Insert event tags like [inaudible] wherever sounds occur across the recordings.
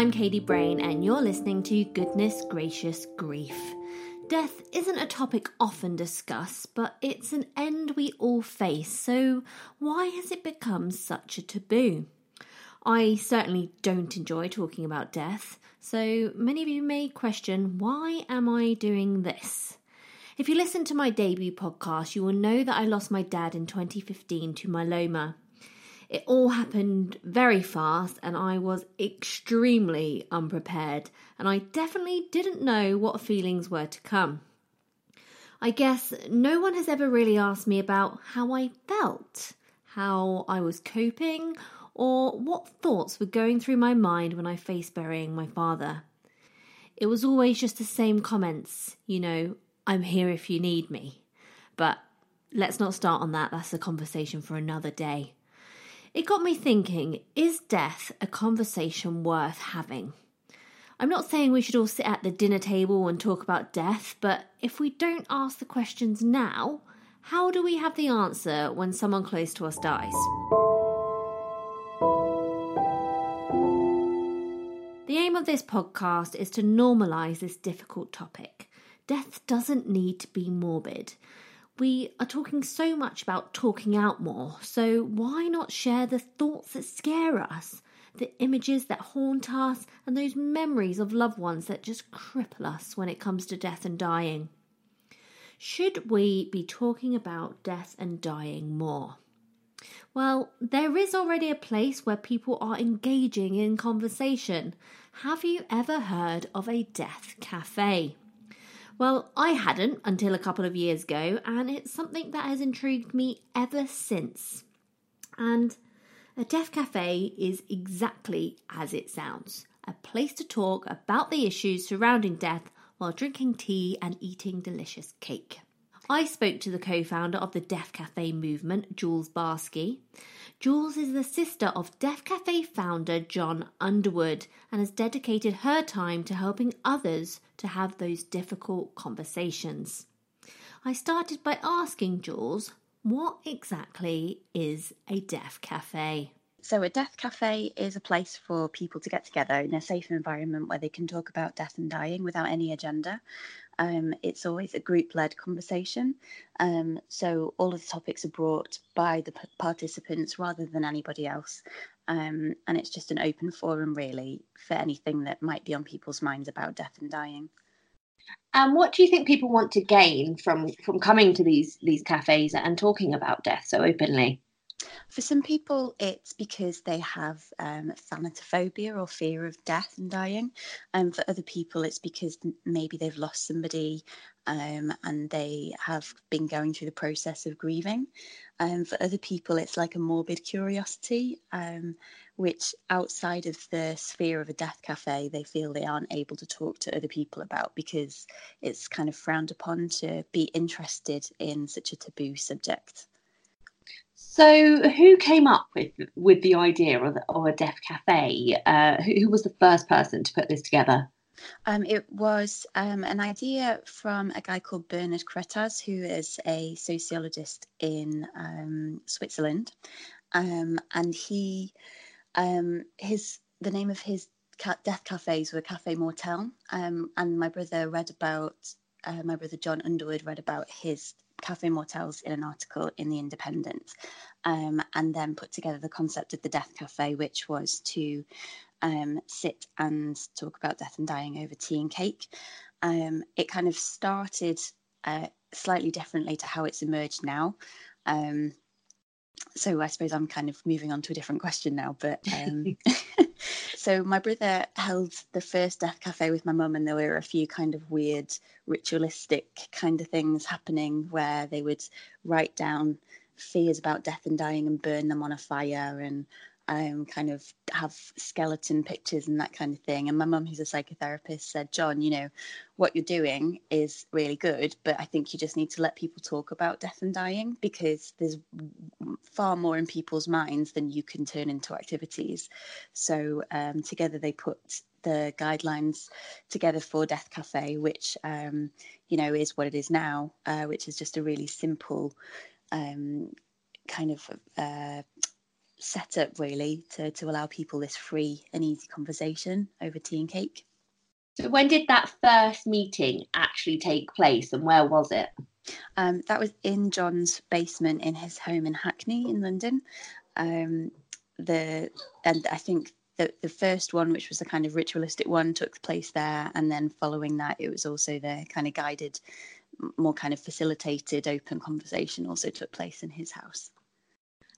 I'm Katie Brain, and you're listening to Goodness Gracious Grief. Death isn't a topic often discussed, but it's an end we all face, so why has it become such a taboo? I certainly don't enjoy talking about death, so many of you may question why am I doing this? If you listen to my debut podcast, you will know that I lost my dad in 2015 to myeloma. It all happened very fast, and I was extremely unprepared, and I definitely didn't know what feelings were to come. I guess no one has ever really asked me about how I felt, how I was coping, or what thoughts were going through my mind when I faced burying my father. It was always just the same comments, you know, I'm here if you need me. But let's not start on that, that's a conversation for another day. It got me thinking is death a conversation worth having? I'm not saying we should all sit at the dinner table and talk about death, but if we don't ask the questions now, how do we have the answer when someone close to us dies? The aim of this podcast is to normalise this difficult topic. Death doesn't need to be morbid. We are talking so much about talking out more, so why not share the thoughts that scare us, the images that haunt us, and those memories of loved ones that just cripple us when it comes to death and dying? Should we be talking about death and dying more? Well, there is already a place where people are engaging in conversation. Have you ever heard of a death cafe? Well, I hadn't until a couple of years ago, and it's something that has intrigued me ever since. And a death cafe is exactly as it sounds a place to talk about the issues surrounding death while drinking tea and eating delicious cake. I spoke to the co founder of the Death Cafe movement, Jules Barsky. Jules is the sister of Death Cafe founder Jon Underwood and has dedicated her time to helping others to have those difficult conversations. I started by asking Jules, what exactly is a Death cafe? So, a death cafe is a place for people to get together in a safe environment where they can talk about death and dying without any agenda. Um, it's always a group led conversation. Um, so all of the topics are brought by the p- participants rather than anybody else. Um, and it's just an open forum, really, for anything that might be on people's minds about death and dying. And what do you think people want to gain from from coming to these these cafes and talking about death so openly? For some people, it's because they have um, thanatophobia or fear of death and dying. And for other people, it's because maybe they've lost somebody um, and they have been going through the process of grieving. Um, for other people, it's like a morbid curiosity, um, which outside of the sphere of a death cafe, they feel they aren't able to talk to other people about because it's kind of frowned upon to be interested in such a taboo subject. So, who came up with with the idea of, of a death cafe? Uh, who, who, was the first person to put this together? Um, it was um, an idea from a guy called Bernard Crettaz, who is a sociologist in um, Switzerland, um, and he um, his the name of his death cafes were Cafe Mortel, um, and my brother read about uh, my brother Jon Underwood read about his Cafe Mortels in an article in The Independent, um, and then put together the concept of the Death Cafe, which was to um, sit and talk about death and dying over tea and cake. Um, it kind of started uh, slightly differently to how it's emerged now. Um, so I suppose I'm kind of moving on to a different question now, but um, [laughs] so my brother held the first death cafe with my mum, and there were a few kind of weird ritualistic kind of things happening where they would write down fears about death and dying and burn them on a fire and um, kind of have skeleton pictures and that kind of thing. And my mum, who's a psychotherapist, said, Jon, you know, what you're doing is really good, but I think you just need to let people talk about death and dying because there's far more in people's minds than you can turn into activities. So um, together they put the guidelines together for Death Cafe, which um, you know is what it is now, uh, which is just a really simple um, kind of uh, set up really to, to allow people this free and easy conversation over tea and cake. So, when did that first meeting actually take place and where was it? Um, that was in Jon's basement in his home in Hackney in London. Um, the and I think the the first one, which was a kind of ritualistic one, took place there, and then following that, it was also the kind of guided, more kind of facilitated, open conversation also took place in his house.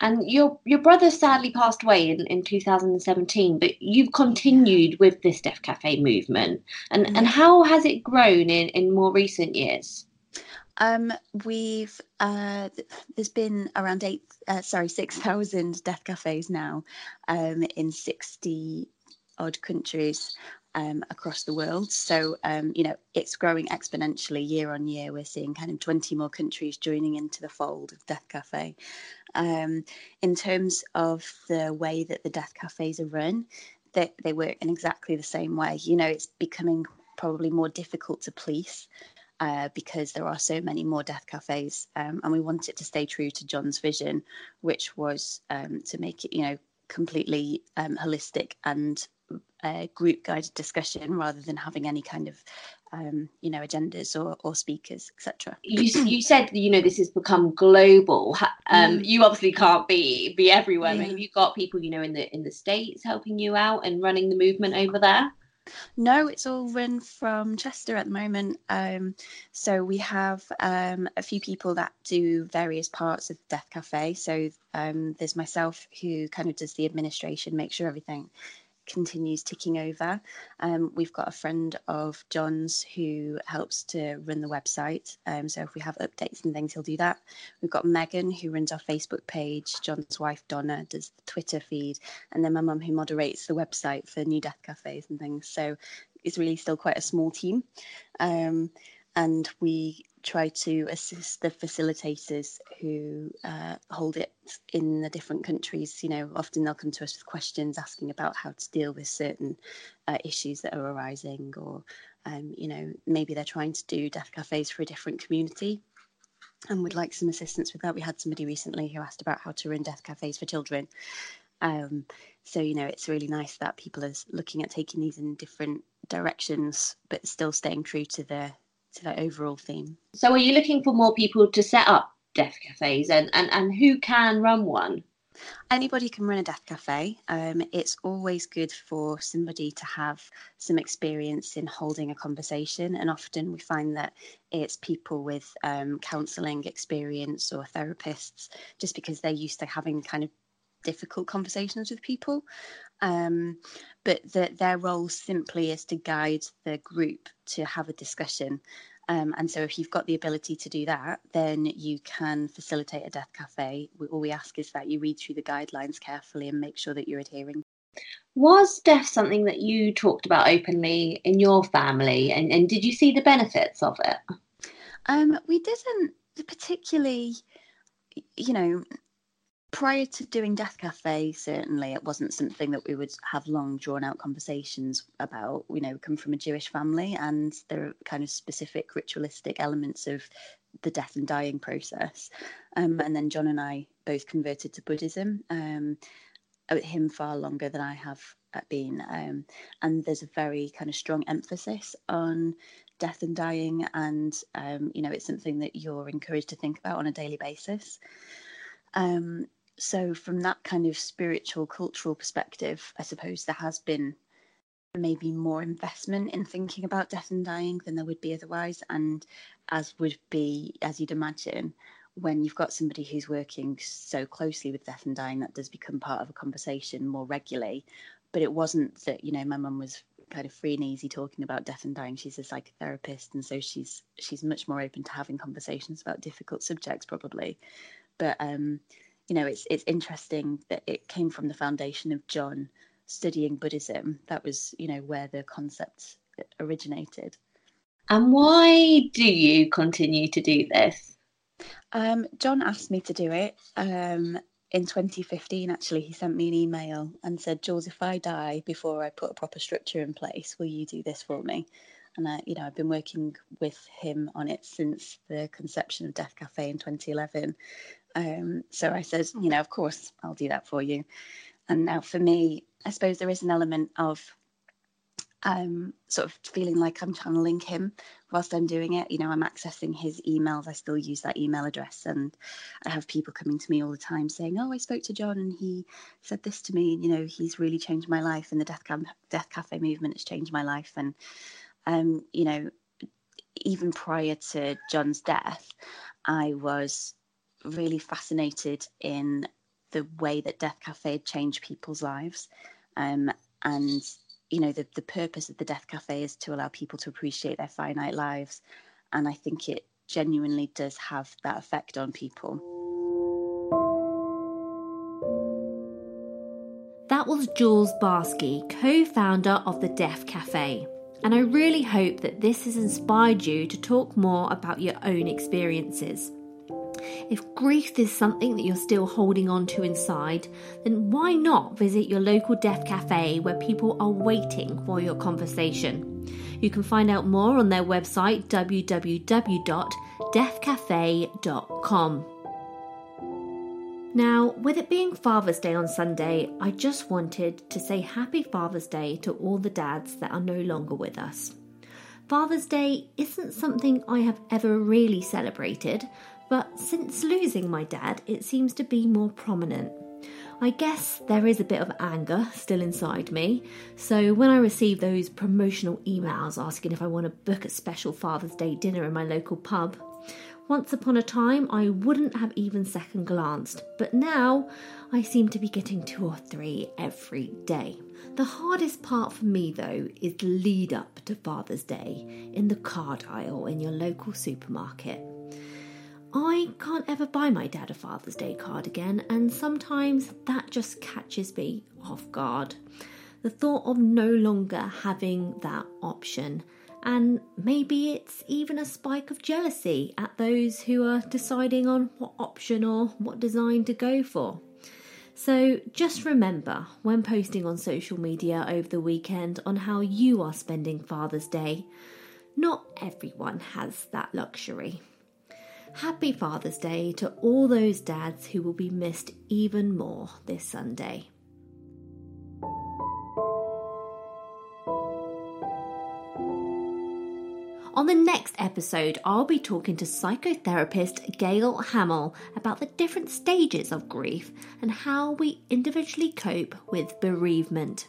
And your your brother sadly passed away in, in 2017, but you've continued with this Death Cafe movement. And mm-hmm. and how has it grown in, in more recent years? Um, we've uh, there's been around eight, uh, sorry, six thousand death cafes now, um, in sixty odd countries um, across the world. So um, you know it's growing exponentially year on year. We're seeing kind of twenty more countries joining into the fold of Death Cafe. Um, in terms of the way that the Death Cafes are run, they they work in exactly the same way. You know, it's becoming probably more difficult to police uh, because there are so many more death cafes. Um, and we wanted to stay true to Jon's vision, which was um, to make it, you know, completely um, holistic and uh, group guided discussion rather than having any kind of um, you know agendas or, or speakers etc you, you said you know this has become global um, mm. you obviously can't be be everywhere yeah. have you got people you know in the in the states helping you out and running the movement over there no, it's all run from Chester at the moment. Um, so we have um, a few people that do various parts of Death Cafe. So um, there's myself who kind of does the administration, make sure everything continues ticking over. Um, we've got a friend of Jon's who helps to run the website. Um, so if we have updates and things, he'll do that. We've got Megan who runs our Facebook page. Jon's wife Donna does the Twitter feed, and then my mum who moderates the website for New Death Cafes and things. So it's really still quite a small team. Um, and we try to assist the facilitators who uh, hold it in the different countries. You know, often they'll come to us with questions asking about how to deal with certain uh, issues that are arising, or um, you know, maybe they're trying to do death cafes for a different community and would like some assistance with that. We had somebody recently who asked about how to run death cafes for children. Um, so you know, it's really nice that people are looking at taking these in different directions, but still staying true to the to that overall theme. So, are you looking for more people to set up death cafes, and and, and who can run one? Anybody can run a death cafe. Um, it's always good for somebody to have some experience in holding a conversation, and often we find that it's people with um, counselling experience or therapists, just because they're used to having kind of difficult conversations with people. Um, but that their role simply is to guide the group to have a discussion. Um, and so, if you've got the ability to do that, then you can facilitate a death cafe. All we ask is that you read through the guidelines carefully and make sure that you're adhering. Was death something that you talked about openly in your family, and, and did you see the benefits of it? Um, we didn't particularly, you know, prior to doing Death Cafe, certainly it wasn't something that we would have long drawn out conversations about. You know, we come from a Jewish family, and there are kind of specific ritualistic elements of the death and dying process. Um, and then Jon and I both converted to Buddhism. Um, him far longer than I have uh, been, um, and there's a very kind of strong emphasis on death and dying, and um, you know, it's something that you're encouraged to think about on a daily basis. Um, so from that kind of spiritual cultural perspective i suppose there has been maybe more investment in thinking about death and dying than there would be otherwise. And as would be as you'd imagine when you've got somebody who's working so closely with death and dying that does become part of a conversation more regularly. But it wasn't that you know my mum was kind of free and easy talking about death and dying. She's a psychotherapist and so she's she's much more open to having conversations about difficult subjects probably. But um you know, it's it's interesting that it came from the foundation of Jon studying Buddhism. That was, you know, where the concept originated. And why do you continue to do this? Um, Jon asked me to do it um, in 2015. Actually, he sent me an email and said, "Jules, if I die before I put a proper structure in place, will you do this for me?" And I, you know, I've been working with him on it since the conception of Death Cafe in 2011 Um, so I said, you know, of course, I'll do that for you. And now for me, I suppose there is an element of um, sort of feeling like I'm channeling him whilst I'm doing it. You know, I'm accessing his emails. I still use that email address, and I have people coming to me all the time saying, "Oh, I spoke to Jon, and he said this to me. And, You know, he's really changed my life, and the Death, Cam- Death Cafe movement has changed my life." And um, you know, even prior to Jon's death, I was really fascinated in the way that Death Cafe had changed people's lives. Um, and, you know, the, the purpose of the Death Cafe is to allow people to appreciate their finite lives. And I think it genuinely does have that effect on people. That was Jules Barsky, co founder of the Death Cafe. And I really hope that this has inspired you to talk more about your own experiences. If grief is something that you're still holding on to inside, then why not visit your local death cafe where people are waiting for your conversation? You can find out more on their website www.deathcafe.com. Now, with it being Father's Day on Sunday, I just wanted to say Happy Father's Day to all the dads that are no longer with us. Father's Day isn't something I have ever really celebrated, but since losing my dad, it seems to be more prominent. I guess there is a bit of anger still inside me, so when I receive those promotional emails asking if I want to book a special Father's Day dinner in my local pub, once upon a time, I wouldn't have even second glanced, but now I seem to be getting two or three every day. The hardest part for me, though, is the lead up to Father's Day in the card aisle in your local supermarket. I can't ever buy my dad a Father's Day card again, and sometimes that just catches me off guard. The thought of no longer having that option and maybe it's even a spike of jealousy at those who are deciding on what option or what design to go for. So just remember when posting on social media over the weekend on how you are spending Father's Day, not everyone has that luxury. Happy Father's Day to all those dads who will be missed even more this Sunday. On the next episode, I'll be talking to psychotherapist Gail Hamill about the different stages of grief and how we individually cope with bereavement.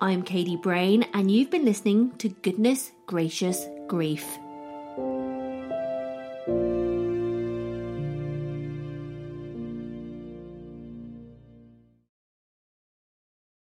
I'm Katie Brain, and you've been listening to Goodness Gracious Grief.